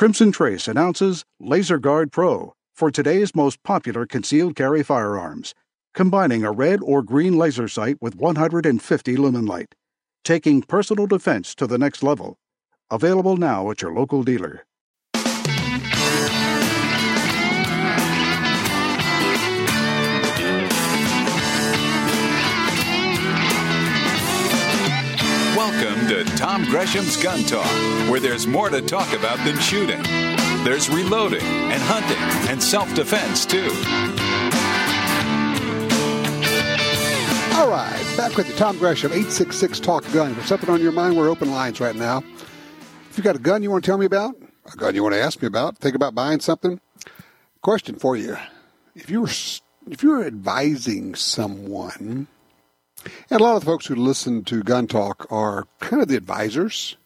Crimson Trace announces Laser Guard Pro for today's most popular concealed carry firearms, combining a red or green laser sight with 150 lumen light, taking personal defense to the next level. Available now at your local dealer. Welcome to Tom Gresham's Gun Talk, where there's more to talk about than shooting. There's reloading and hunting and self defense, too. All right, back with the Tom Gresham 866 Talk Gun. If something on your mind, we're open lines right now. If you've got a gun you want to tell me about, a gun you want to ask me about, think about buying something. Question for you: If you were if you were advising someone and a lot of the folks who listen to Gun Talk are kind of the advisors.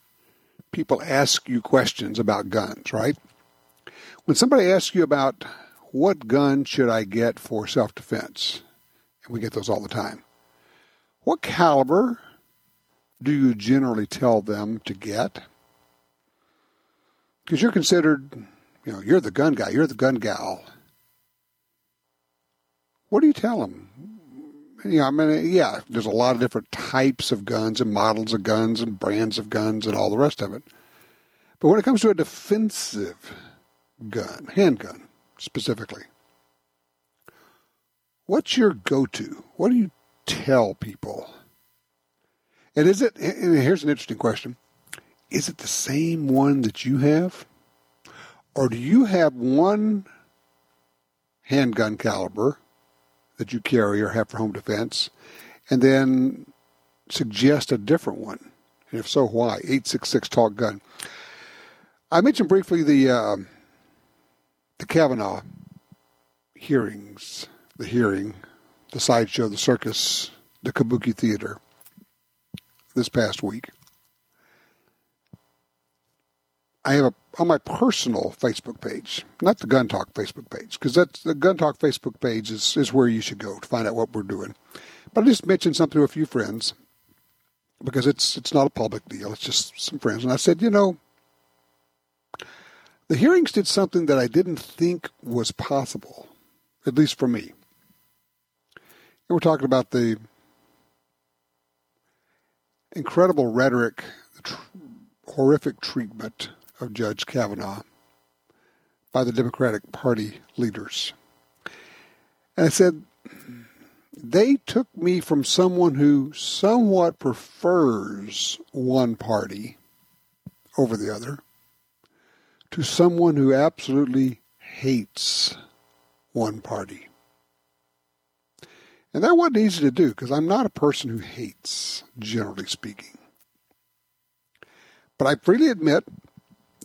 People ask you questions about guns, right? When somebody asks you about what gun should I get for self defense, and we get those all the time, what caliber do you generally tell them to get? Because you're considered, you know, you're the gun guy, you're the gun gal. What do you tell them? You know, I mean, yeah, there's a lot of different types of guns and models of guns and brands of guns and all the rest of it. But when it comes to a defensive gun, handgun specifically, what's your go-to? What do you tell people? And is it, and here's an interesting question. Is it the same one that you have? Or do you have one handgun caliber that you carry or have for home defense, and then suggest a different one? And if so, why? 866 Talk Gun. I mentioned briefly the uh, the Kavanaugh hearings, the hearing, the sideshow, the circus, the Kabuki Theater this past week. I have a on my personal Facebook page, not the Gun Talk Facebook page, because that's the Gun Talk Facebook page is, is where you should go to find out what we're doing. But I just mentioned something to a few friends because it's it's not a public deal. It's just some friends, and I said, you know, the hearings did something that I didn't think was possible, at least for me. And we're talking about the incredible rhetoric, the tr- horrific treatment of Judge Kavanaugh by the Democratic Party leaders. And I said, they took me from someone who somewhat prefers one party over the other to someone who absolutely hates one party. And that wasn't easy to do because I'm not a person who hates, generally speaking. But I freely admit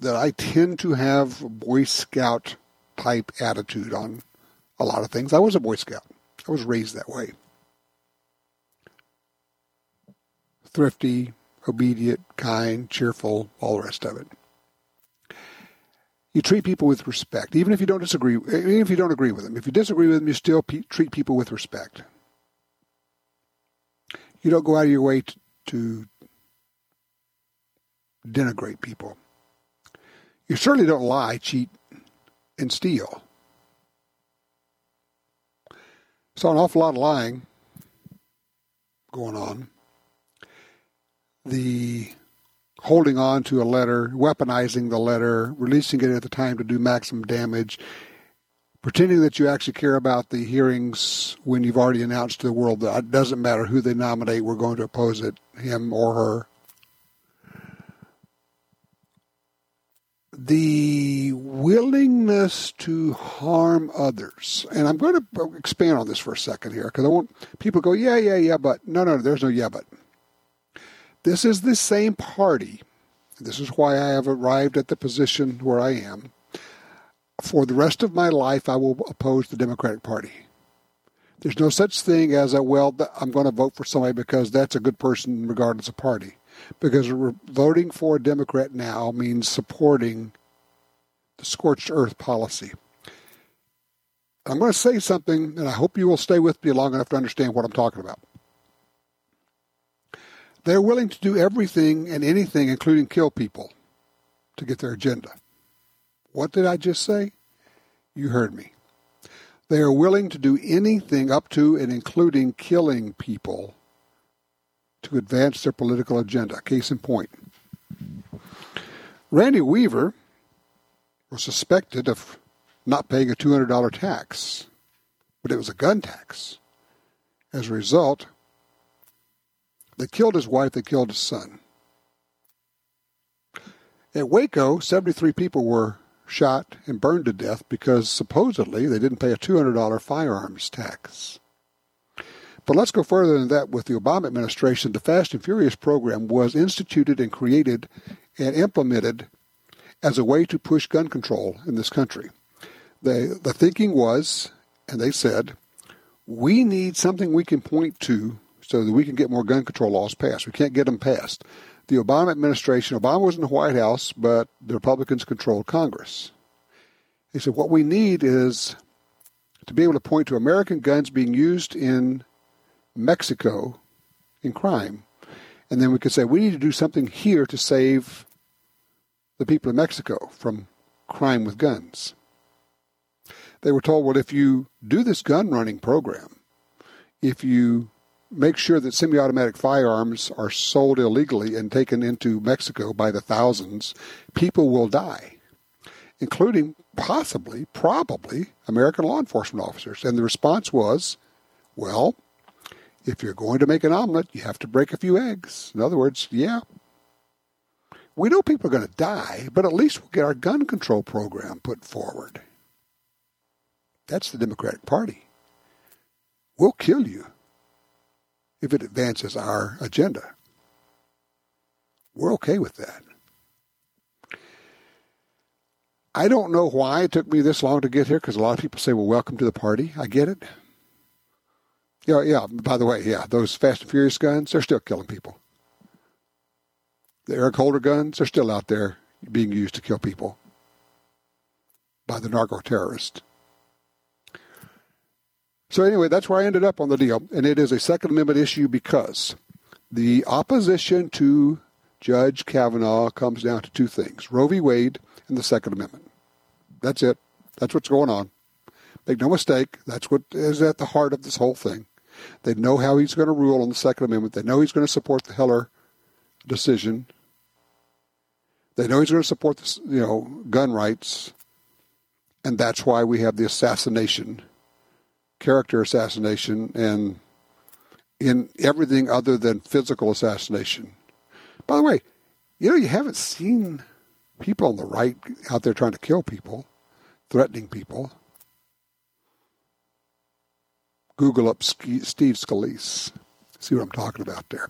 that I tend to have a Boy Scout type attitude on a lot of things. I was a Boy Scout. I was raised that way. Thrifty, obedient, kind, cheerful, all the rest of it. You treat people with respect, even if you don't disagree. Even if you don't agree with them, if you disagree with them, you still treat people with respect. You don't go out of your way to, to denigrate people. You certainly don't lie, cheat, and steal. Saw an awful lot of lying going on. The holding on to a letter, weaponizing the letter, releasing it at the time to do maximum damage, pretending that you actually care about the hearings when you've already announced to the world that it doesn't matter who they nominate, we're going to oppose it, him or her. The willingness to harm others. And I'm going to expand on this for a second here because I want people to go, yeah, yeah, yeah, but no, no, there's no yeah, but. This is the same party. This is why I have arrived at the position where I am. For the rest of my life, I will oppose the Democratic Party. There's no such thing as a, well, I'm going to vote for somebody because that's a good person regardless of party because voting for a Democrat now means supporting the scorched earth policy. I'm going to say something, and I hope you will stay with me long enough to understand what I'm talking about. They're willing to do everything and anything, including kill people, to get their agenda. What did I just say? You heard me. They are willing to do anything up to and including killing people to advance their political agenda. Case in point. Randy Weaver was suspected of not paying a $200 tax, but it was a gun tax. As a result, they killed his wife, they killed his son. At Waco, 73 people were shot and burned to death because supposedly they didn't pay a $200 firearms tax. But let's go further than that with the Obama administration. The Fast and Furious program was instituted and created and implemented as a way to push gun control in this country. They, the thinking was, and they said, we need something we can point to so that we can get more gun control laws passed. We can't get them passed the Obama administration, Obama was in the White House, but the Republicans controlled Congress. He said, What we need is to be able to point to American guns being used in Mexico in crime. And then we could say, we need to do something here to save the people of Mexico from crime with guns. They were told, well, if you do this gun running program, if you make sure that semi automatic firearms are sold illegally and taken into Mexico by the thousands, people will die, including possibly, probably, American law enforcement officers. And the response was, well, if you're going to make an omelet, you have to break a few eggs. In other words, yeah. We know people are going to die, but at least we'll get our gun control program put forward. That's the Democratic Party. We'll kill you if it advances our agenda. We're okay with that. I don't know why it took me this long to get here because a lot of people say, well, welcome to the party. I get it. Yeah, yeah, by the way, yeah, those Fast and Furious guns, they're still killing people. The Eric Holder guns are still out there being used to kill people by the narco terrorists. So anyway, that's where I ended up on the deal, and it is a Second Amendment issue because the opposition to Judge Kavanaugh comes down to two things: Roe v. Wade and the Second Amendment. That's it. That's what's going on. Make no mistake, that's what is at the heart of this whole thing. They know how he's going to rule on the Second Amendment. They know he's going to support the Heller decision. They know he's going to support the, you know gun rights, and that's why we have the assassination character assassination and in everything other than physical assassination. By the way, you know, you haven't seen people on the right out there trying to kill people, threatening people. Google up Steve Scalise. See what I'm talking about there.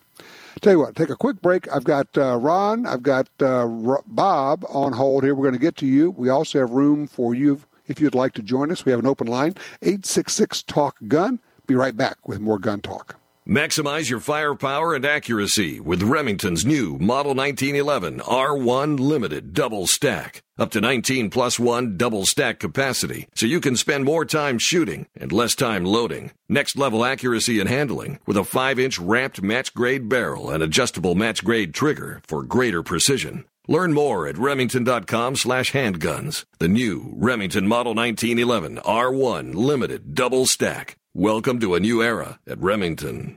Tell you what, take a quick break. I've got uh, Ron, I've got uh, Bob on hold here. We're going to get to you. We also have room for you if you'd like to join us, we have an open line 866 Talk Gun. Be right back with more gun talk. Maximize your firepower and accuracy with Remington's new Model 1911 R1 Limited Double Stack. Up to 19 plus 1 double stack capacity, so you can spend more time shooting and less time loading. Next level accuracy and handling with a 5 inch ramped match grade barrel and adjustable match grade trigger for greater precision. Learn more at remington.com slash handguns. The new Remington Model 1911 R1 Limited Double Stack. Welcome to a new era at Remington.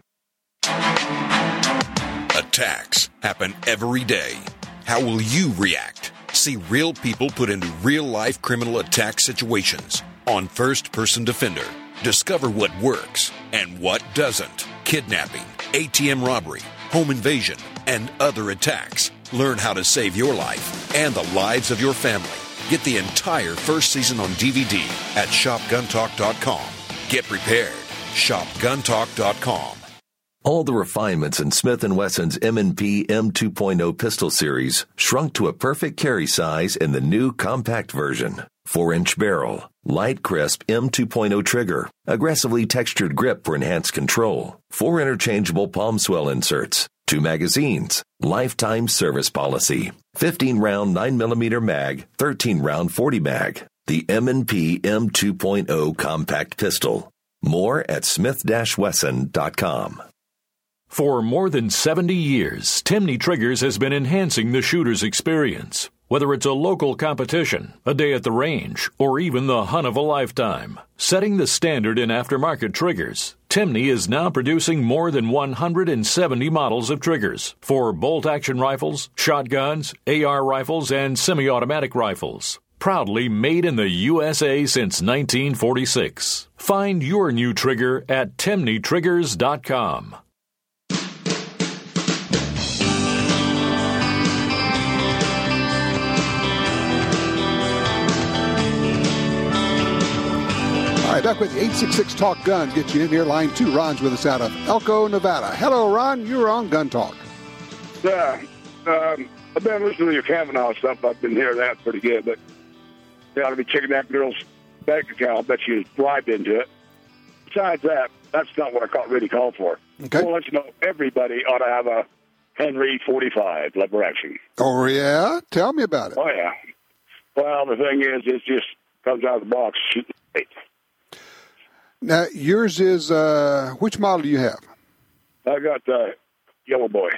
Attacks happen every day. How will you react? See real people put into real life criminal attack situations on First Person Defender. Discover what works and what doesn't. Kidnapping, ATM robbery, home invasion, and other attacks. Learn how to save your life and the lives of your family. Get the entire first season on DVD at shopguntalk.com. Get prepared. shopguntalk.com. All the refinements in Smith & Wesson's M&P M2.0 pistol series shrunk to a perfect carry size in the new compact version. 4-inch barrel, light crisp M2.0 trigger, aggressively textured grip for enhanced control, four interchangeable palm swell inserts, two magazines, lifetime service policy, 15 round 9mm mag, 13 round 40 mag, the M&P M2.0 compact pistol. More at smith-wesson.com. For more than 70 years, Timney Triggers has been enhancing the shooter's experience. Whether it's a local competition, a day at the range, or even the hunt of a lifetime, setting the standard in aftermarket triggers, Timney is now producing more than 170 models of triggers for bolt action rifles, shotguns, AR rifles, and semi automatic rifles. Proudly made in the USA since 1946. Find your new trigger at TimneyTriggers.com. All right, back with 866 Talk Guns. Get you in here. Line two. Ron's with us out of Elko, Nevada. Hello, Ron. You're on Gun Talk. Yeah. Um, I've been listening to your Kavanaugh stuff. I've been hearing that pretty good, but they ought to be checking that girl's bank account. I bet you bribed into it. Besides that, that's not what I call, really called for. Okay. Well, let you know everybody ought to have a Henry 45 lever action. Oh, yeah? Tell me about it. Oh, yeah. Well, the thing is, it just comes out of the box. Now, yours is, uh, which model do you have? I got the yellow boy.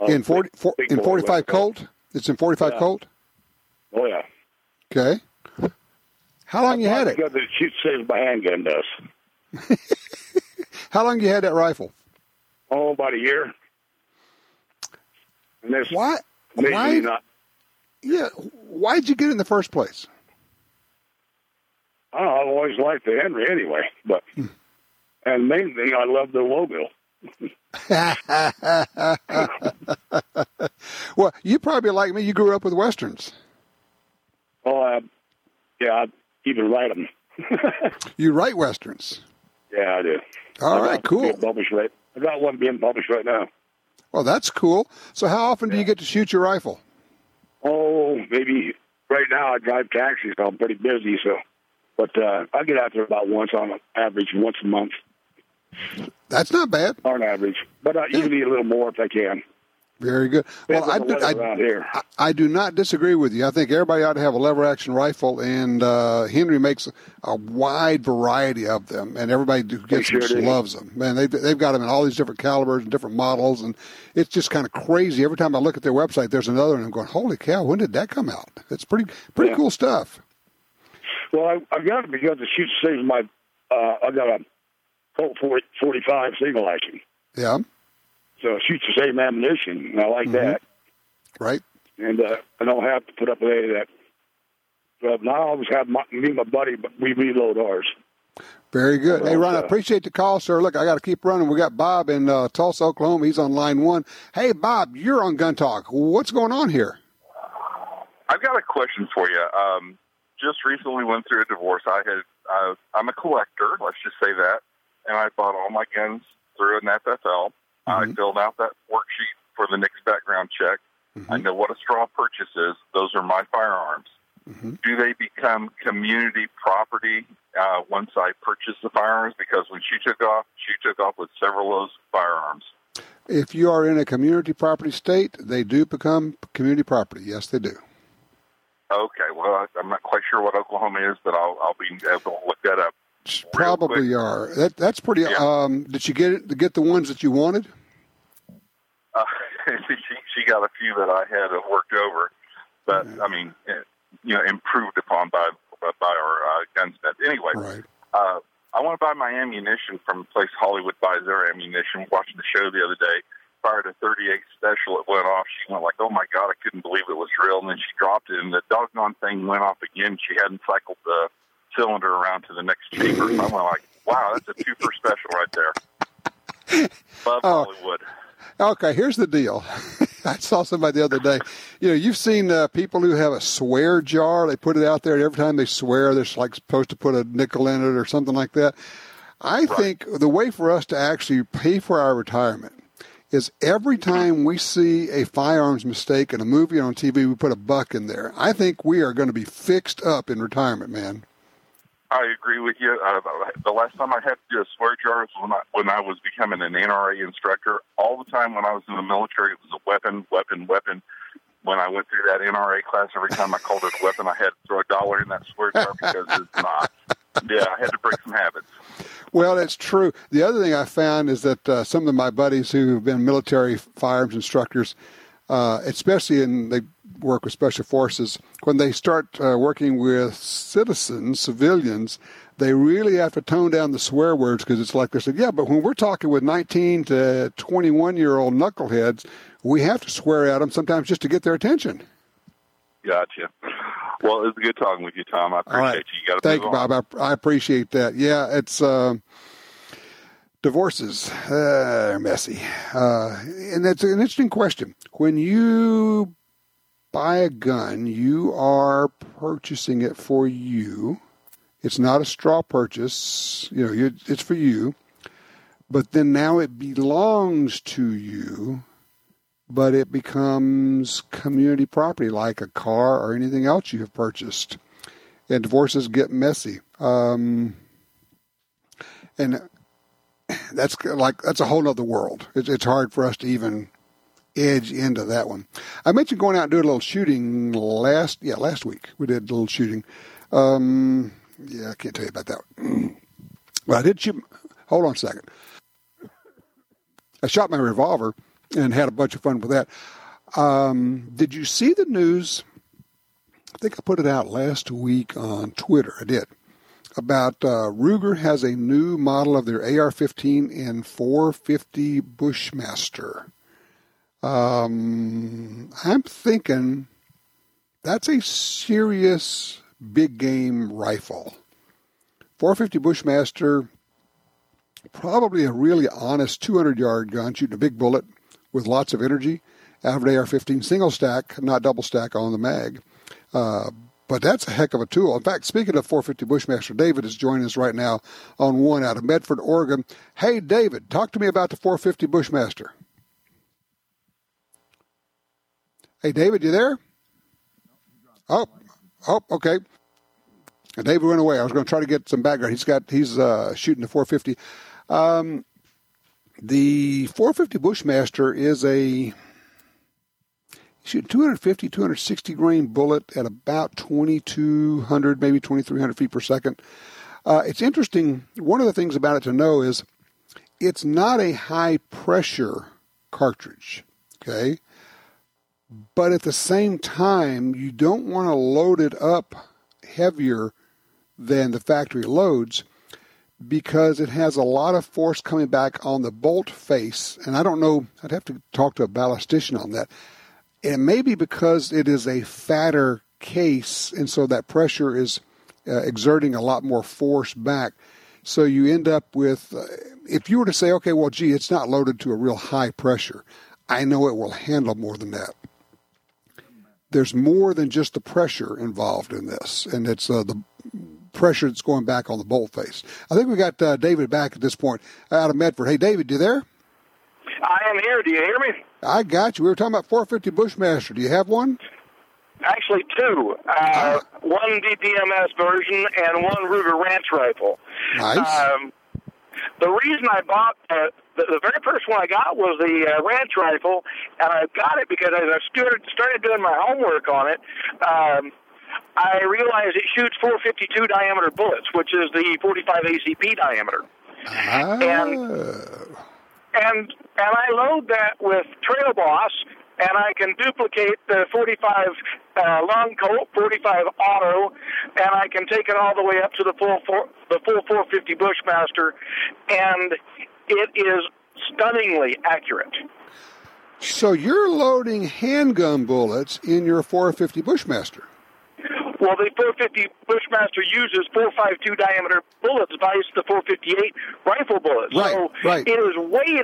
Uh, in 40, for, in 45 what it's called. Colt? It's in 45 Yeah. Colt? Oh, yeah. Okay. How long you had it? It shoots saves by handgun does. How long you had that rifle? Oh, about a year. And this Why? maybe Why? not. Yeah. Why'd you get it in the first place? I know, I've always liked the Henry anyway, but Hmm. and main thing I love the logo. Well, you probably like me. You grew up with westerns. Oh, I, yeah, I even write them. You write westerns. yeah, I do. All I right, cool. Published right. I got one being published right now. Well, that's cool. So, how often do you get to shoot your rifle? Oh, maybe right now I drive taxis, so I'm pretty busy. So, but uh, I get out there about once on average, once a month That's not bad. on average. But I usually a little more if I can. Very good. Well, I do, I. I- do not disagree with you. I think everybody ought to have a lever action rifle, and uh, Henry makes a wide variety of them, and everybody who gets sure them loves them. Man, they've, they've got them in all these different calibers and different models, and it's just kind of crazy. Every time I look at their website, there's another, and I'm going, "Holy cow! When did that come out?" It's pretty pretty Yeah. cool stuff. Well, I, I got it because it shoots saves my. Uh, I got a Colt 40, 45 single action, Yeah, so it shoots the same ammunition, and I like Mm-hmm. that. right. And uh, I don't have to put up with any of that. But now I always have my, me and my buddy, but we reload ours. Very good. Hey, Ron, I appreciate the call, sir. Look, I got to keep running. We got Bob in uh, Tulsa, Oklahoma. He's on line one. Hey, Bob, you're on Gun Talk. What's going on here? I've got a question for you. Um, just recently went through a divorce. I had uh, I'm a collector. Let's just say that, and I bought all my guns through an FFL. I filled out that worksheet for the next background check. I know what a straw purchase is. Those are my firearms. Do they become community property uh, once I purchase the firearms? Because when she took off, she took off with several of those firearms. If you are in a community property state, they do become community property. Yes, they do. Okay, well, I'm not quite sure what Oklahoma is, but I'll, I'll be able to look that up. Probably are. That, that's pretty. Yeah. Um, did you get it, get the ones that you wanted? Uh, she, she got a few that I had uh, worked over, but I mean, eh, you know, improved upon by by our uh, gunsmith. Anyway, Right. uh, I want to buy my ammunition from a place Hollywood buys their ammunition. Watching the show the other day, fired a 38 special. It went off. She went like, "Oh my god, I couldn't believe it was real." And then she dropped it, and the doggone thing went off again. She hadn't cycled the cylinder around to the next chamber. So I went like, "Wow, that's a two for special right there." Love Oh. Hollywood. Okay, here's the deal. I saw somebody the other day. You know, you've seen uh, people who have a swear jar. They put it out there, and every time they swear, they're like supposed to put a nickel in it or something like that. I think the way for us to actually pay for our retirement is every time we see a firearms mistake in a movie or on TV, we put a buck in there. I think we are going to be fixed up in retirement, man. I agree with you. Uh, the last time I had to do a swear jar was when I, when I was becoming an NRA instructor. All the time when I was in the military, it was a weapon, weapon, weapon. When I went through that NRA class, every time I called it a weapon, I had to throw a dollar in that swear jar because it's not. Yeah, I had to break some habits. Well, it's true. The other thing I found is that uh, some of my buddies who have been military firearms instructors, uh, especially in they work with special forces, when they start uh, working with citizens, civilians, they really have to tone down the swear words because it's like they said, yeah, but when we're talking with 19 to 21 year old knuckleheads, we have to swear at them sometimes just to get their attention. Gotcha. Well, it's good talking with you, Tom. I appreciate right. you. You Thank you, Bob. I, I appreciate that. Yeah, it's uh, divorces. Uh, they're messy, uh, and that's an interesting question. When you buy a gun, you are purchasing it for you. It's not a straw purchase. You know, it's for you. But then now it belongs to you but it becomes community property like a car or anything else you have purchased. And divorces get messy. Um, and that's like that's a whole other world. It's, it's hard for us to even edge into that one. I mentioned going out and doing a little shooting last yeah last week. We did a little shooting. Um, yeah, I can't tell you about that. But I did shoot. Hold on a second. I shot my revolver and had a bunch of fun with that. Um, did you see the news? I think I put it out last week on Twitter. I did. About uh, Ruger has a new model of their AR 15 and 450 Bushmaster. Um, I'm thinking that's a serious big game rifle. 450 Bushmaster, probably a really honest 200 yard gun, shooting a big bullet with lots of energy. Average AR-15 single stack, not double stack on the mag. Uh, but that's a heck of a tool. In fact, speaking of 450 Bushmaster, David is joining us right now on one out of Medford, Oregon. Hey, David, talk to me about the 450 Bushmaster. Hey, David, you there? Oh, oh, okay. David went away. I was going to try to get some background. He's got he's uh, shooting the 450. Um, the 450 Bushmaster is a shoot 250, 260 grain bullet at about 2,200, maybe 2,300 feet per second. Uh, it's interesting. One of the things about it to know is it's not a high pressure cartridge. Okay. But at the same time, you don't want to load it up heavier than the factory loads because it has a lot of force coming back on the bolt face. And I don't know, I'd have to talk to a ballistician on that. It may be because it is a fatter case, and so that pressure is uh, exerting a lot more force back. So you end up with, uh, if you were to say, okay, well, gee, it's not loaded to a real high pressure, I know it will handle more than that. There's more than just the pressure involved in this, and it's uh, the pressure that's going back on the bolt face. I think we got uh, David back at this point out of Medford. Hey, David, you there? I am here. Do you hear me? I got you. We were talking about 450 Bushmaster. Do you have one? Actually, two. Uh, one DPMS version and one Ruger Ranch rifle. Nice. Um, the reason I bought uh, the, the very first one I got was the uh, Ranch rifle, and I got it because as I started, started doing my homework on it, um, I realized it shoots 452 diameter bullets, which is the 45 ACP diameter. Ah. And and and I load that with Trail Boss, and I can duplicate the 45 uh, long Colt, 45 auto, and I can take it all the way up to the full four, the full 450 Bushmaster, and it is stunningly accurate. So you're loading handgun bullets in your 450 Bushmaster. Well, the 450 Bushmaster uses 452 diameter bullets, vice the 458 rifle bullets. Right, so right. it is way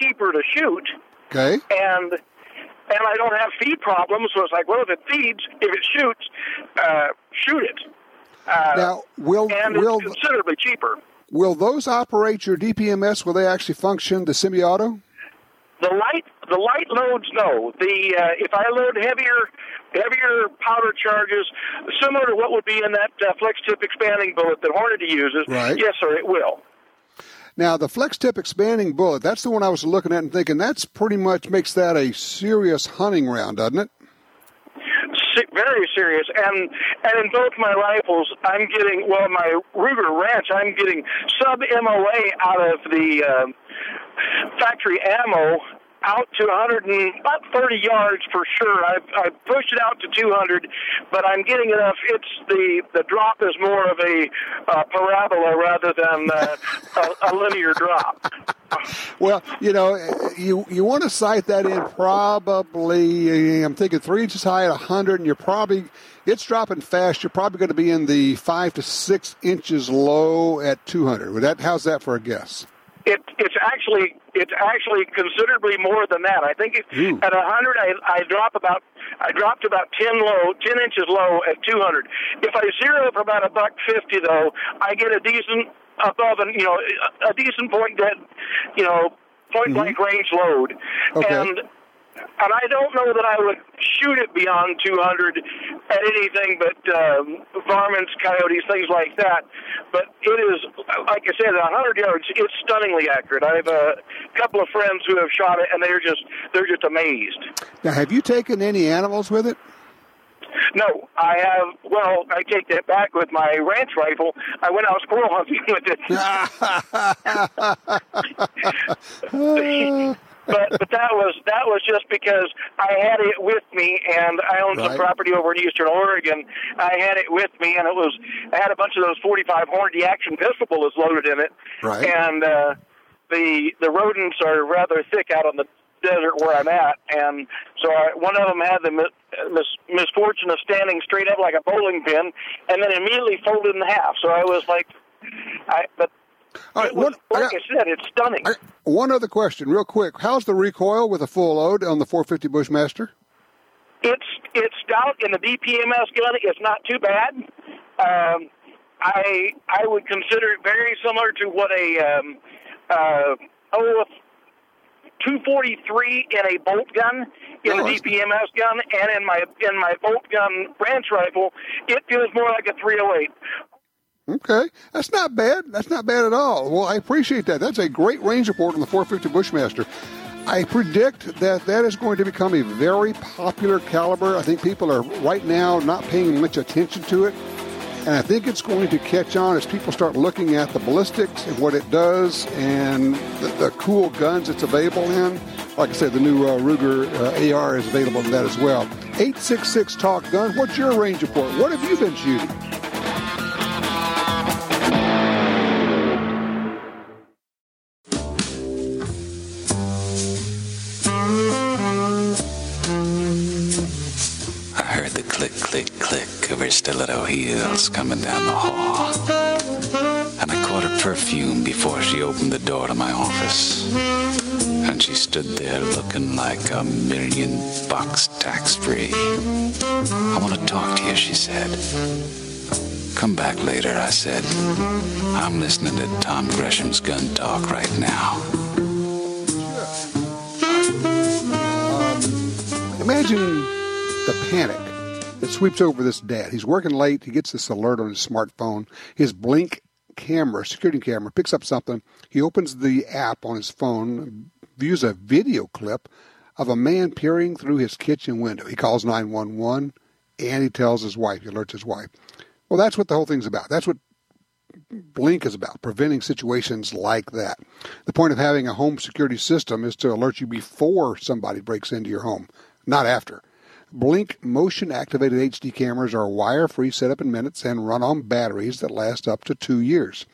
cheaper to shoot, Okay. and and I don't have feed problems. So it's like, well, if it feeds, if it shoots, uh, shoot it. Uh, Now, will and will it's considerably cheaper. will those operate your DPMS? Will they actually function the semi-auto? The light, the light loads, no. The uh, if I load heavier, heavier powder charges, similar to what would be in that uh, flex tip expanding bullet that Hornady uses, Right. yes, sir, it will. Now, the flex tip expanding bullet, that's the one I was looking at and thinking that's pretty much makes that a serious hunting round, doesn't it? Very serious. And and in both my rifles, I'm getting well, my Ruger Ranch, I'm getting sub MOA out of the uh, factory ammo out to 100 and about 30 yards for sure. I've, I've pushed it out to 200, but I'm getting enough. It's the the drop is more of a uh, parabola rather than uh, a, a linear drop. Well, you know, you you want to sight that in probably. I'm thinking three inches high at 100, and you're probably it's dropping fast. You're probably going to be in the five to six inches low at 200. Would that how's that for a guess? It, it's actually it's actually considerably more than that. I think it, Ooh. at 100, I, I drop about I dropped about 10 low, 10 inches low at 200. If I zero for about a buck 50 though, I get a decent above and you know a decent point dead, you know point mm-hmm. blank range load, Okay. and and I don't know that I would shoot it beyond 200 at anything but um, varmints, coyotes, things like that. But it is, like I said, at 100 yards, it's stunningly accurate. I have a couple of friends who have shot it, and they're just they're just amazed. Now, have you taken any animals with it? No, I have. Well, I take that back with my ranch rifle. I went out squirrel hunting with it. but but that was that was just because I had it with me, and I own some property over in Eastern Oregon. I had it with me, and it was I had a bunch of those 45 Hornady action pistol bullets loaded in it, Right. and uh, the the rodents are rather thick out on the desert where I'm at, and so I, one of them had the mis- misfortune of standing straight up like a bowling pin, and then immediately folded in half. So I was like, I but. All right, was, one- I like got- I said, it's stunning. I- One other question, real quick. How's the recoil with a full load on the 450 Bushmaster? It's it's stout in the DPMS gun. It's not too bad. Um, I I would consider it very similar to what a um, uh, oh. 243 in a bolt gun in Oh, the that's- DPMS gun and in my in my bolt gun branch rifle it feels more like a 308 Okay, that's not bad. That's not bad at all. Well, I appreciate that. That's a great range report on the 450 Bushmaster. I predict that that is going to become a very popular caliber. I think people are right now not paying much attention to it. And I think it's going to catch on as people start looking at the ballistics and what it does and the, the cool guns it's available in. Like I said, the new uh, Ruger uh, AR is available in that as well. 866 Talk Gun, what's your range report? What have you been shooting? Her stiletto heels coming down the hall. And I caught her perfume before she opened the door to my office. And she stood there looking like a million bucks tax free. I want to talk to you, she said. Come back later, I said. I'm listening to Tom Gresham's gun talk right now. Imagine the panic that sweeps over this dad. He's working late. He gets this alert on his smartphone. His blink camera, security camera, picks up something. He opens the app on his phone, views a video clip of a man peering through his kitchen window. He calls 911 and he tells his wife, he alerts his wife. Well, that's what the whole thing's about. That's what Blink is about, preventing situations like that. The point of having a home security system is to alert you before somebody breaks into your home, not after. Blink motion activated HD cameras are wire free, set up in minutes, and run on batteries that last up to two years.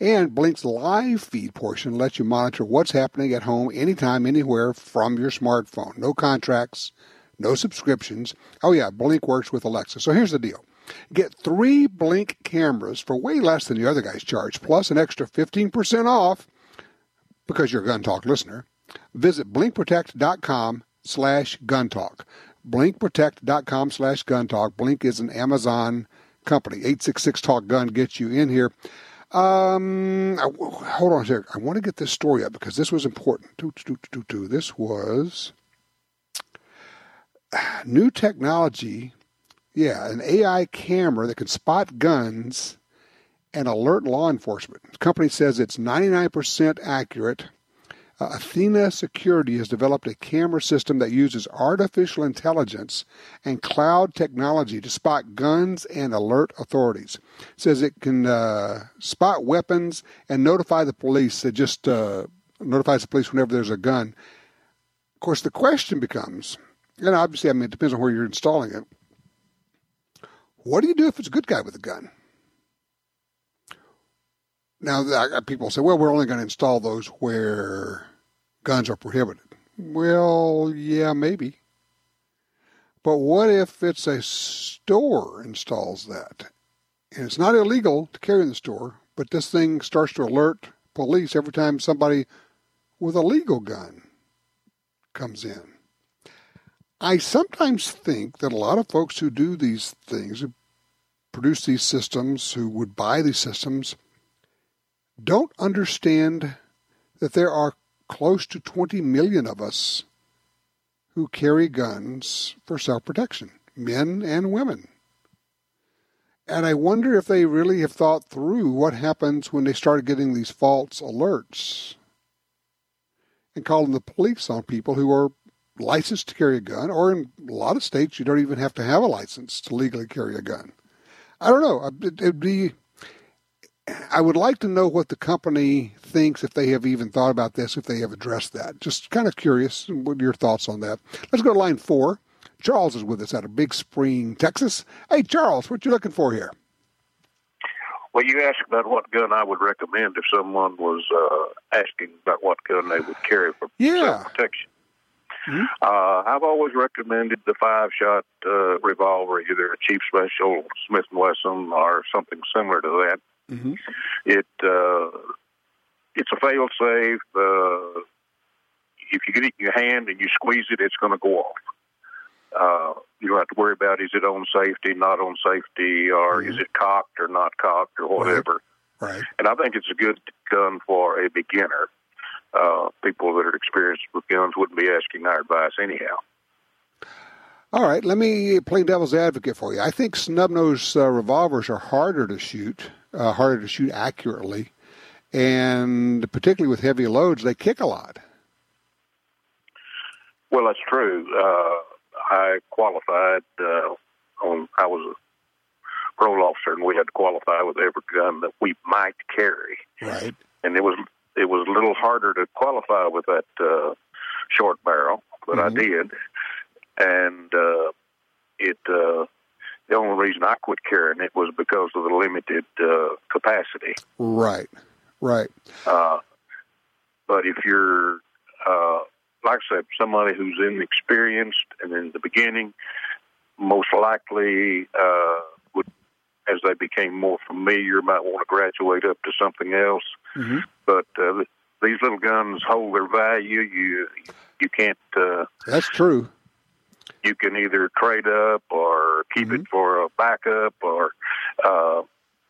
And Blink's live feed portion lets you monitor what's happening at home anytime, anywhere from your smartphone. No contracts, no subscriptions. Oh, yeah, Blink works with Alexa. So here's the deal get three Blink cameras for way less than the other guys charge, plus an extra 15% off because you're a Gun Talk listener. Visit blinkprotect.com slash gun talk. Blinkprotect.com slash gun talk. Blink is an Amazon company. 866 Talk Gun gets you in here. Um, I- hold on a second. I want to get this story up because this was important. This was new technology. Yeah, an AI camera that can spot guns and alert law enforcement. The company says it's 99% accurate. Uh, Athena Security has developed a camera system that uses artificial intelligence and cloud technology to spot guns and alert authorities. It says it can uh, spot weapons and notify the police. It just uh, notifies the police whenever there's a gun. Of course, the question becomes, and obviously, I mean, it depends on where you're installing it. What do you do if it's a good guy with a gun? Now, people say, well, we're only going to install those where guns are prohibited. Well, yeah, maybe. But what if it's a store installs that? And it's not illegal to carry in the store, but this thing starts to alert police every time somebody with a legal gun comes in. I sometimes think that a lot of folks who do these things, who produce these systems, who would buy these systems, don't understand that there are close to 20 million of us who carry guns for self protection, men and women. And I wonder if they really have thought through what happens when they start getting these false alerts and calling the police on people who are licensed to carry a gun, or in a lot of states, you don't even have to have a license to legally carry a gun. I don't know. Uh, it, would be I would like to know what the company thinks if they have even thought about this, if they have addressed that. Just kind of curious. What are your thoughts on that? Let's go to line four. Charles is with us out of Big Spring, Texas. Hey, Charles, what you looking for here? Well, you asked about what gun I would recommend if someone was uh, asking about what gun they would carry for yeah. protection. Mm-hmm. Uh, I've always recommended the five shot uh, revolver, either a Chief Special, Smith and Wesson, or something similar to that. Mm-hmm. It uh, it's a fail safe. Uh, if you get it in your hand and you squeeze it, it's going to go off. Uh, you don't have to worry about is it on safety, not on safety, or mm-hmm. is it cocked or not cocked or whatever. Right. right. And I think it's a good gun for a beginner. Uh, people that are experienced with guns wouldn't be asking our advice anyhow. All right, let me play devil's advocate for you. I think snub nose uh, revolvers are harder to shoot uh, harder to shoot accurately, and particularly with heavy loads, they kick a lot. Well, that's true. Uh, I qualified uh, on. I was a parole officer, and we had to qualify with every gun that we might carry. Right. And it was it was a little harder to qualify with that uh, short barrel, but mm-hmm. I did, and uh, it uh, the only reason I quit carrying it was because of the limited uh, capacity. Right, right. Uh, but if you're, uh, like I said, somebody who's inexperienced and in the beginning, most likely uh, would, as they became more familiar, might want to graduate up to something else. Mm-hmm. But uh, these little guns hold their value. You you can't. Uh, That's true you can either trade up or keep mm-hmm. it for a backup, or uh,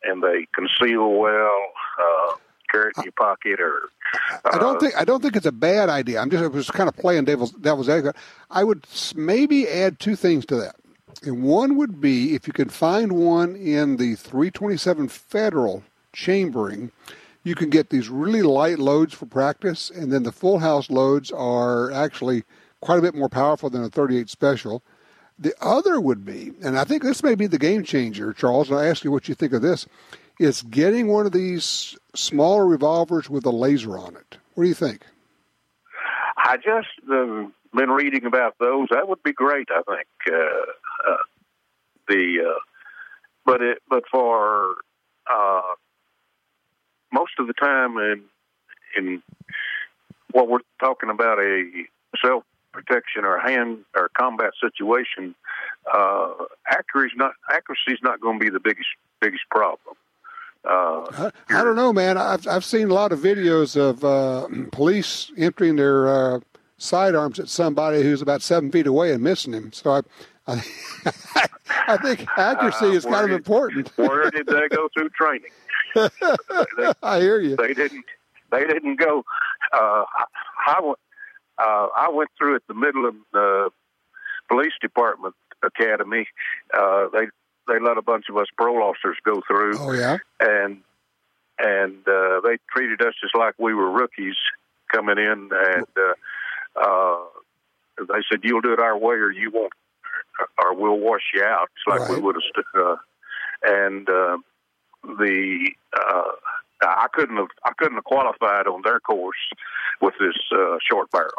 and they conceal well. Uh, carry it in your pocket, or uh, I don't think I don't think it's a bad idea. I'm just I was kind of playing devil's devil's advocate. I would maybe add two things to that, and one would be if you can find one in the 327 Federal chambering. You can get these really light loads for practice, and then the full house loads are actually quite a bit more powerful than a 38 special. The other would be, and I think this may be the game changer, Charles, and I ask you what you think of this, is getting one of these smaller revolvers with a laser on it. What do you think? I just uh, been reading about those. That would be great. I think uh, uh, the uh, but it but for uh, most of the time in in what we're talking about a self protection or hand or combat situation, uh, accuracy not accuracy is not going to be the biggest biggest problem. Uh, I, I, don't know, man. I've I've seen a lot of videos of uh, police emptying their uh, sidearms at somebody who's about seven feet away and missing him. So I. I, I think accuracy is kind of did, important. where did they go through training? they, I hear you. They didn't. They didn't go. Uh, I, uh, I went through at the Midland uh, Police Department Academy. Uh, they they let a bunch of us parole officers go through. Oh yeah, and and uh, they treated us just like we were rookies coming in, and uh, uh, they said, "You'll do it our way, or you won't, or we'll wash you out." It's like right. we would have. St- uh, and uh, the uh, I couldn't have I couldn't have qualified on their course with this uh, short barrel.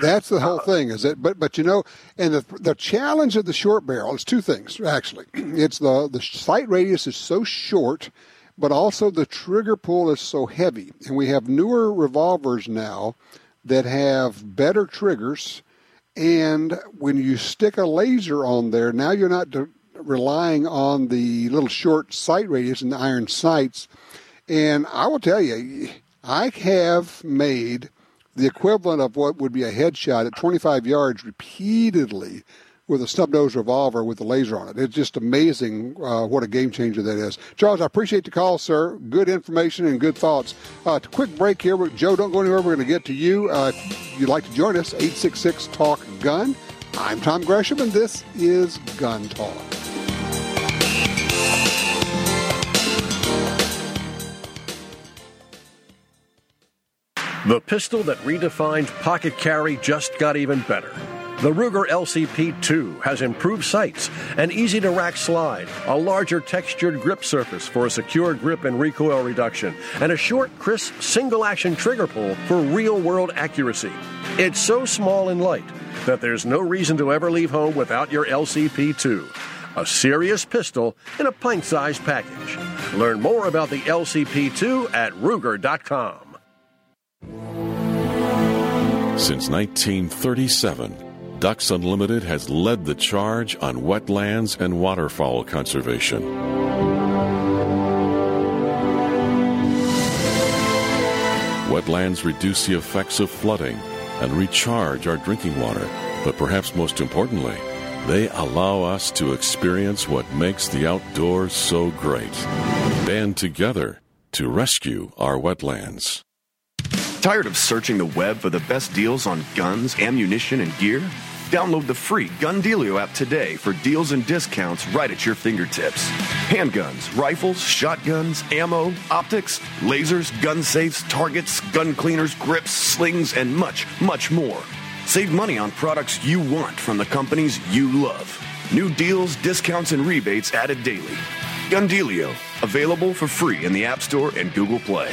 That's the whole thing, is it? But but you know, and the the challenge of the short barrel is two things actually. It's the the sight radius is so short, but also the trigger pull is so heavy, and we have newer revolvers now that have better triggers. And when you stick a laser on there, now you're not de- relying on the little short sight radius and the iron sights. And I will tell you, I have made the equivalent of what would be a headshot at 25 yards repeatedly with a snub nose revolver with a laser on it. It's just amazing uh, what a game changer that is. Charles, I appreciate the call, sir. Good information and good thoughts. Uh, quick break here. Joe, don't go anywhere. We're going to get to you. Uh, if you'd like to join us, 866 Talk Gun. I'm Tom Gresham, and this is Gun Talk. The pistol that redefined pocket carry just got even better. The Ruger LCP 2 has improved sights, an easy to rack slide, a larger textured grip surface for a secure grip and recoil reduction, and a short, crisp, single action trigger pull for real world accuracy. It's so small and light that there's no reason to ever leave home without your LCP 2. A serious pistol in a pint sized package. Learn more about the LCP 2 at Ruger.com. Since 1937, Ducks Unlimited has led the charge on wetlands and waterfowl conservation. Wetlands reduce the effects of flooding and recharge our drinking water, but perhaps most importantly, they allow us to experience what makes the outdoors so great. Band together to rescue our wetlands. Tired of searching the web for the best deals on guns, ammunition, and gear? Download the free Gun Dealio app today for deals and discounts right at your fingertips. Handguns, rifles, shotguns, ammo, optics, lasers, gun safes, targets, gun cleaners, grips, slings, and much, much more. Save money on products you want from the companies you love. New deals, discounts, and rebates added daily. Gun Dealio, available for free in the App Store and Google Play.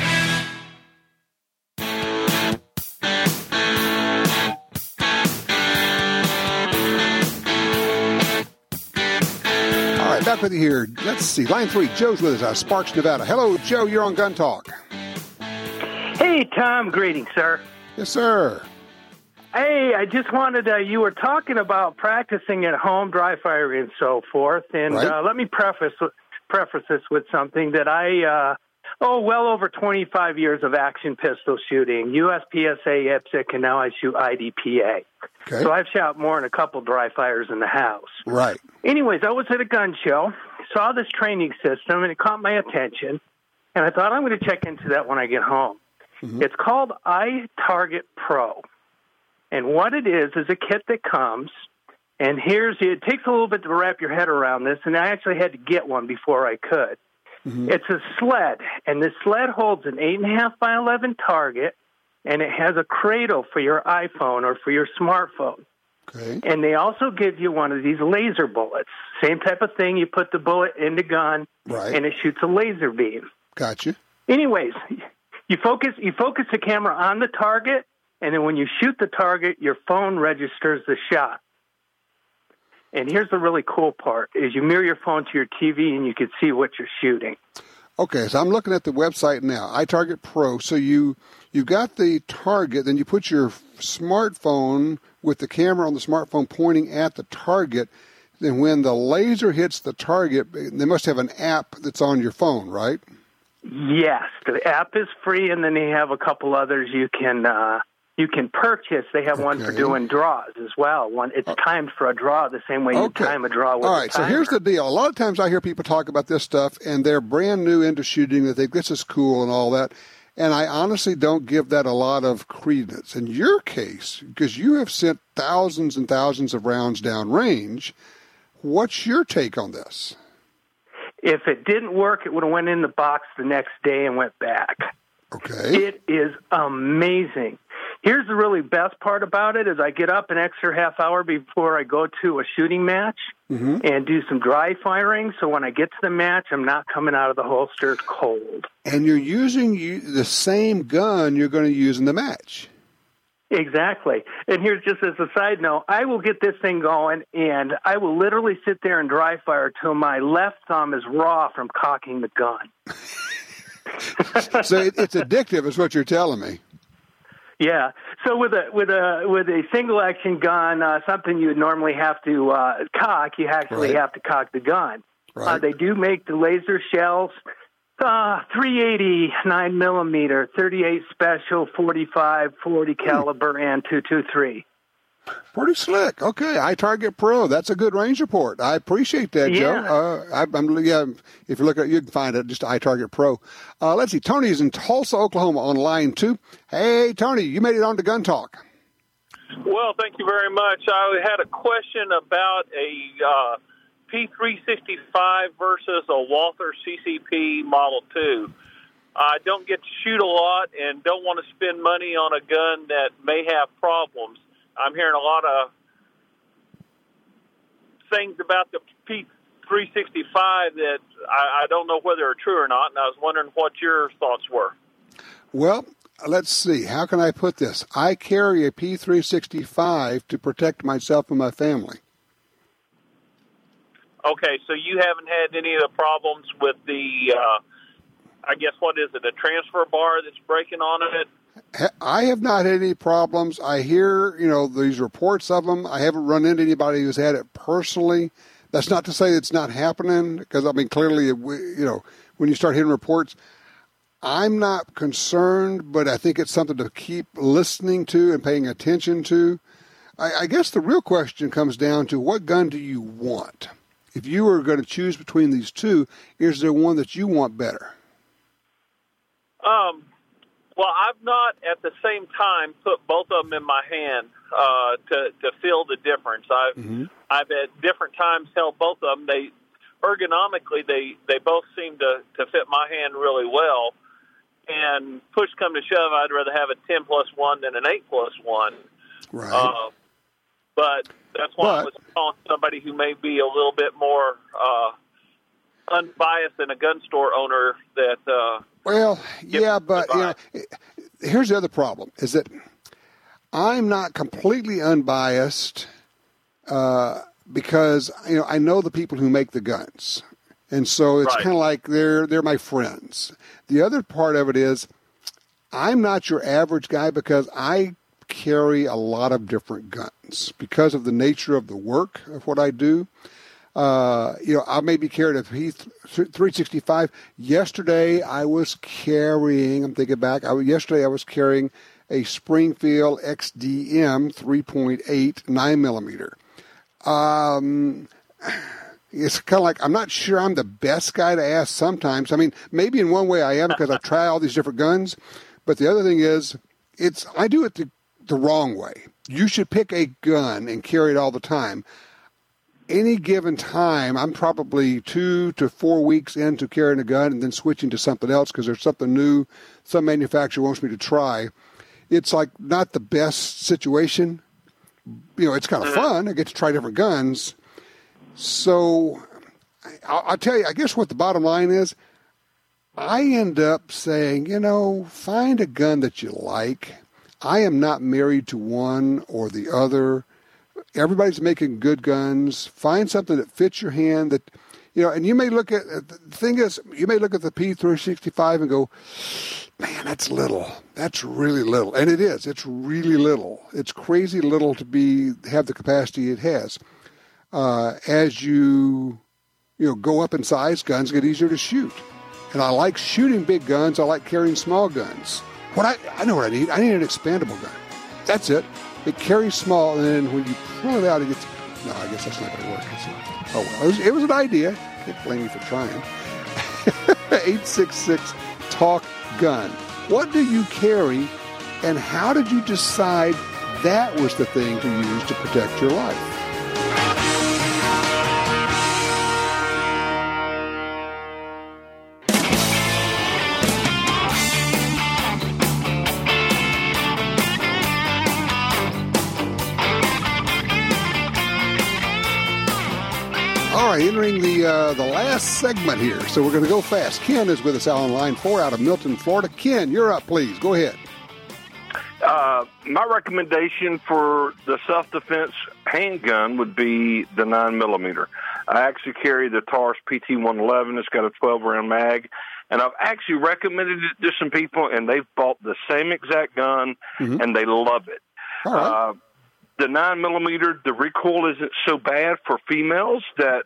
Back with you here. Let's see. Line three, Joe's with us out of Sparks, Nevada. Hello, Joe. You're on Gun Talk. Hey, Tom. Greetings, sir. Yes, sir. Hey, I just wanted, uh, you were talking about practicing at home, dry fire, and so forth. And Right. uh, let me preface preface this with something that I, uh, oh, well over 25 years of action pistol shooting, USPSA, IPSC, and now I shoot IDPA. Okay. So I've shot more than a couple dry fires in the house. Right. Anyways, I was at a gun show, saw this training system, and it caught my attention. And I thought I'm going to check into that when I get home. Mm-hmm. It's called iTarget Pro. And what it is is a kit that comes, and here's it takes a little bit to wrap your head around this, and I actually had to get one before I could. Mm-hmm. It's a sled, and this sled holds an eight and a half by eleven target, and it has a cradle for your iPhone or for your smartphone. Okay. And they also give you one of these laser bullets. Same type of thing. You put the bullet in the gun, Right. and it shoots a laser beam. Gotcha. Anyways, you focus you focus the camera on the target, and then when you shoot the target, your phone registers the shot. And here's the really cool part: is you mirror your phone to your TV, and you can see what you're shooting. Okay, so I'm looking at the website now. iTarget Pro. So you you got the target, then you put your smartphone with the camera on the smartphone pointing at the target. Then when the laser hits the target, they must have an app that's on your phone, right? Yes, the app is free, and then they have a couple others you can uh, you can purchase. They have one for doing draws as well. One it's uh, timed for a draw the same way you Okay. time a draw with All a so here's the deal. A lot of times I hear people talk about this stuff, and they're brand new into shooting. That they think this is cool and all that, and I honestly don't give that a lot of credence. In your case, because you have sent thousands and thousands of rounds down range, what's your take on this? If it didn't work, it would have went in the box the next day and went back. Okay. It is amazing. Here's the really best part about it is I get up an extra half hour before I go to a shooting match Mm-hmm. and do some dry firing. So when I get to the match, I'm not coming out of the holster cold. And you're using you, the same gun you're going to use in the match. Exactly. And here's just as a side note, I will get this thing going and I will literally sit there and dry fire till my left thumb is raw from cocking the gun. so it's addictive, is what you're telling me. Yeah. So with a with a with a single action gun, uh, something you would normally have to uh, cock, you actually Right. have to cock the gun. Uh, they do make the laser shells. Uh, 380 9 millimeter, 38 special, 45, 40 caliber, and 223. Pretty slick. Okay, iTarget Pro. That's a good range report. I appreciate that, Joe. Yeah. Uh, I, I'm yeah. If you look at, you can find it just iTarget Pro. Uh, let's see. Tony's in Tulsa, Oklahoma, on line two. Hey, Tony, you made it on to Gun Talk. Well, thank you very much. I had a question about a uh, P365 versus a Walther CCP Model 2. I don't get to shoot a lot and don't want to spend money on a gun that may have problems. I'm hearing a lot of things about the P365 that I, I don't know whether are true or not, and I was wondering what your thoughts were. Well, let's see. How can I put this? I carry a P365 to protect myself and my family. Okay, so you haven't had any of the problems with the, uh, I guess, what is it, a transfer bar that's breaking on it? I have not had any problems. I hear, you know, these reports of them. I haven't run into anybody who's had it personally. That's not to say it's not happening, because I mean, clearly, you know, when you start hearing reports, I'm not concerned, but I think it's something to keep listening to and paying attention to. I, I guess the real question comes down to what gun do you want? If you were going to choose between these two, is there one that you want better? Um, well, I've not at the same time put both of them in my hand uh, to to feel the difference. I've I've at different times held both of them. They ergonomically they they both seem to to fit my hand really well. And push come to shove, I'd rather have a ten plus one than an eight plus one. Right. Uh, but that's why I was calling somebody who may be a little bit more uh, unbiased than a gun store owner that uh, Well, yeah, but you know, here's the other problem: is that I'm not completely unbiased uh, because you know I know the people who make the guns, and so it's Right. kind of like they're they're my friends. The other part of it is I'm not your average guy because I carry a lot of different guns because of the nature of the work of what I do. Uh, you know, I may be carrying a P three sixty five. Yesterday, I was carrying. I'm thinking back. I, yesterday, I was carrying a Springfield XDM 3.8 nine millimeter. Um, it's kind of like I'm not sure I'm the best guy to ask. Sometimes, I mean, maybe in one way I am because I try all these different guns. But the other thing is, it's I do it the, the wrong way. You should pick a gun and carry it all the time any given time, I'm probably two to four weeks into carrying a gun and then switching to something else because there's something new some manufacturer wants me to try. It's like not the best situation. You know, it's kind of mm-hmm. fun. I get to try different guns. So I'll, I'll tell you, I guess what the bottom line is, I end up saying, you know, find a gun that you like. I am not married to one or the other everybody's making good guns. Find something that fits your hand that you know, and you may look at the thing is you may look at the P three sixty five and go, Man, that's little. That's really little. And it is. It's really little. It's crazy little to be have the capacity it has. Uh, as you you know, go up in size, guns get easier to shoot. And I like shooting big guns, I like carrying small guns. What I I know what I need. I need an expandable gun. That's it. It carries small, and then when you pull it out, it gets. No, I guess that's not going to work. It? Oh well, it was, it was an idea. Can't blame you for trying. Eight six six talk gun. What do you carry, and how did you decide that was the thing to use to protect your life? The uh, the last segment here, so we're going to go fast. Ken is with us out on line four out of Milton, Florida. Ken, you're up, please. Go ahead. Uh, my recommendation for the self-defense handgun would be the nine millimeter. I actually carry the Taurus PT-111. It's got a 12 round mag, and I've actually recommended it to some people, and they've bought the same exact gun, Mm-hmm. and they love it. Uh, the nine millimeter, the recoil isn't so bad for females that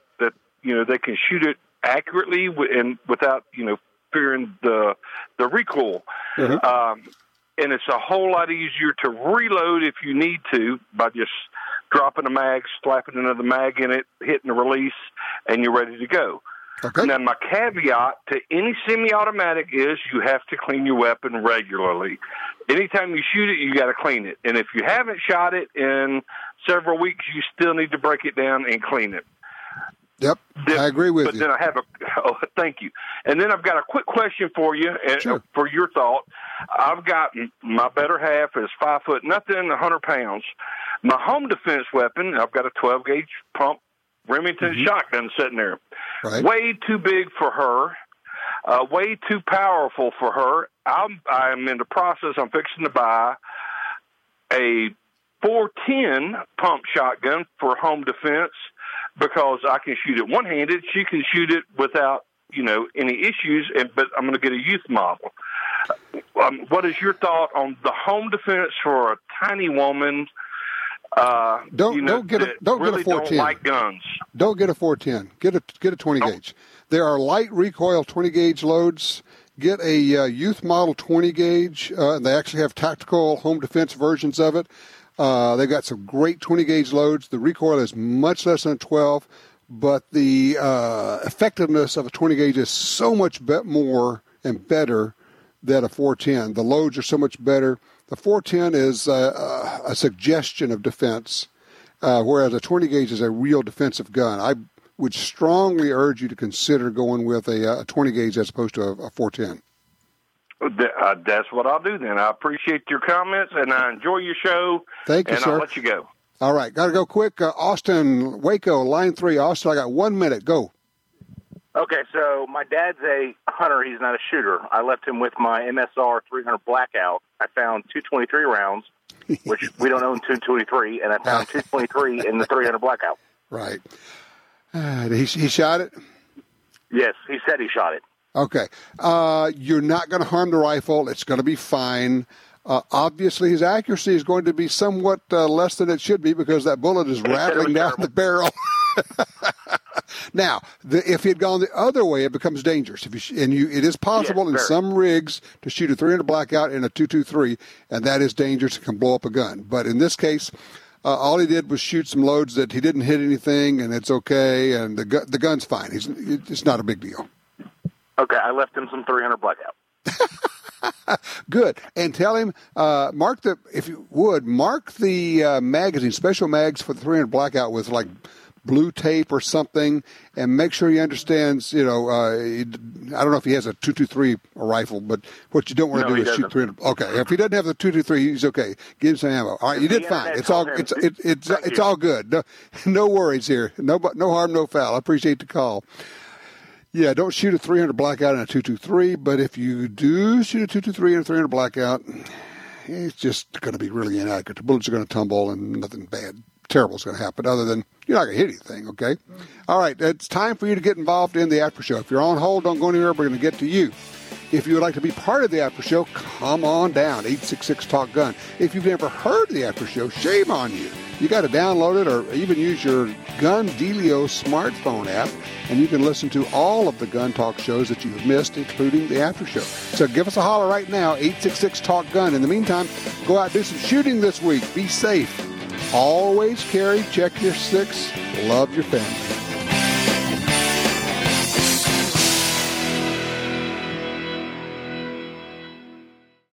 you know they can shoot it accurately and without you know fearing the the recoil. Um, and it's a whole lot easier to reload if you need to by just dropping a mag, slapping another mag in it, hitting the release, and you're ready to go. Okay. Now, my caveat to any semi-automatic is you have to clean your weapon regularly. Anytime you shoot it, you got to clean it. And if you haven't shot it in several weeks, you still need to break it down and clean it. Yep, I agree with but you. But then I have a oh, thank you. And then I've got a quick question for you uh, uh, and for your thought. I've got my better half is five foot nothing, a hundred pounds. My home defense weapon, I've got a twelve gauge pump Remington mm-hmm. shotgun sitting there. Way too big for her. Uh, way too powerful for her. I'm I'm in the process. I'm fixing to buy a 410 pump shotgun for home defense because I can shoot it one handed. She can shoot it without you know any issues. And but I'm going to get a youth model. Um, what is your thought on the home defense for a tiny woman? Uh, Don't you know, don't get a don't really get a 410. Don't like guns. Don't get a 410. Get a get a 20 gauge. There are light recoil 20 gauge loads. Get a uh, youth model 20 gauge. Uh, they actually have tactical home defense versions of it. Uh, they've got some great 20 gauge loads. The recoil is much less than a 12, but the uh, effectiveness of a 20 gauge is so much be- more and better than a 410. The loads are so much better. The 410 is uh, a suggestion of defense, uh, whereas a 20 gauge is a real defensive gun. I would strongly urge you to consider going with a, a 20 gauge as opposed to a, a 410. Th- Uh, that's what I'll do then. I appreciate your comments and I enjoy your show. Thank you, and sir. I'll let you go. All right, got to go quick. Uh, Austin, Waco, line three. Austin, I got one minute. Go. Okay, so my dad's a hunter. He's not a shooter. I left him with my MSR 300 Blackout. I found 223 rounds, which we don't own 223, and I found 223 in the 300 Blackout. Right. Uh, he, he shot it? Yes, he said he shot it. Okay. Uh, you're not going to harm the rifle. It's going to be fine. Uh, obviously, his accuracy is going to be somewhat uh, less than it should be because that bullet is rattling down the barrel. now, the, if he had gone the other way, it becomes dangerous. If you sh- and you, it is possible in very. some rigs to shoot a 300 blackout in a 223, and that is dangerous. It can blow up a gun. But in this case, uh, all he did was shoot some loads that he didn't hit anything, and it's okay. And the gu- the gun's fine. He's, it's not a big deal. Okay, I left him some 300 Blackout. Good. And tell him, uh, mark the, if you would, mark the uh, magazine, special mags for the 300 blackout with like blue tape or something, and make sure he understands, you know, uh, I don't know if he has a 223 rifle, but what you don't want to No, do is shoot doesn't. 300. Okay. If he doesn't have the 223, he's okay. Give him some ammo. All right. You did fine. It's all, it's, it, it's, Thank it's you. all good. No, no worries here. No, no harm, no foul. I appreciate the call. Yeah, don't shoot a 300 blackout in a 223, but if you do shoot a 223 and a 300 blackout, it's just going to be really inaccurate. The bullets are going to tumble and nothing bad, terrible is going to happen other than you're not going to hit anything, okay? All right, it's time for you to get involved in the after show. If you're on hold, don't go anywhere. We're going to get to you. If you would like to be part of the after show, come on down, 866 Talk Gun. If you've never heard the after show, shame on you. You got to download it or even use your Gun Dealio smartphone app, and you can listen to all of the Gun Talk shows that you've missed, including the after show. So give us a holler right now, 866 Talk Gun. In the meantime, go out and do some shooting this week. Be safe. Always carry, check your six, love your family.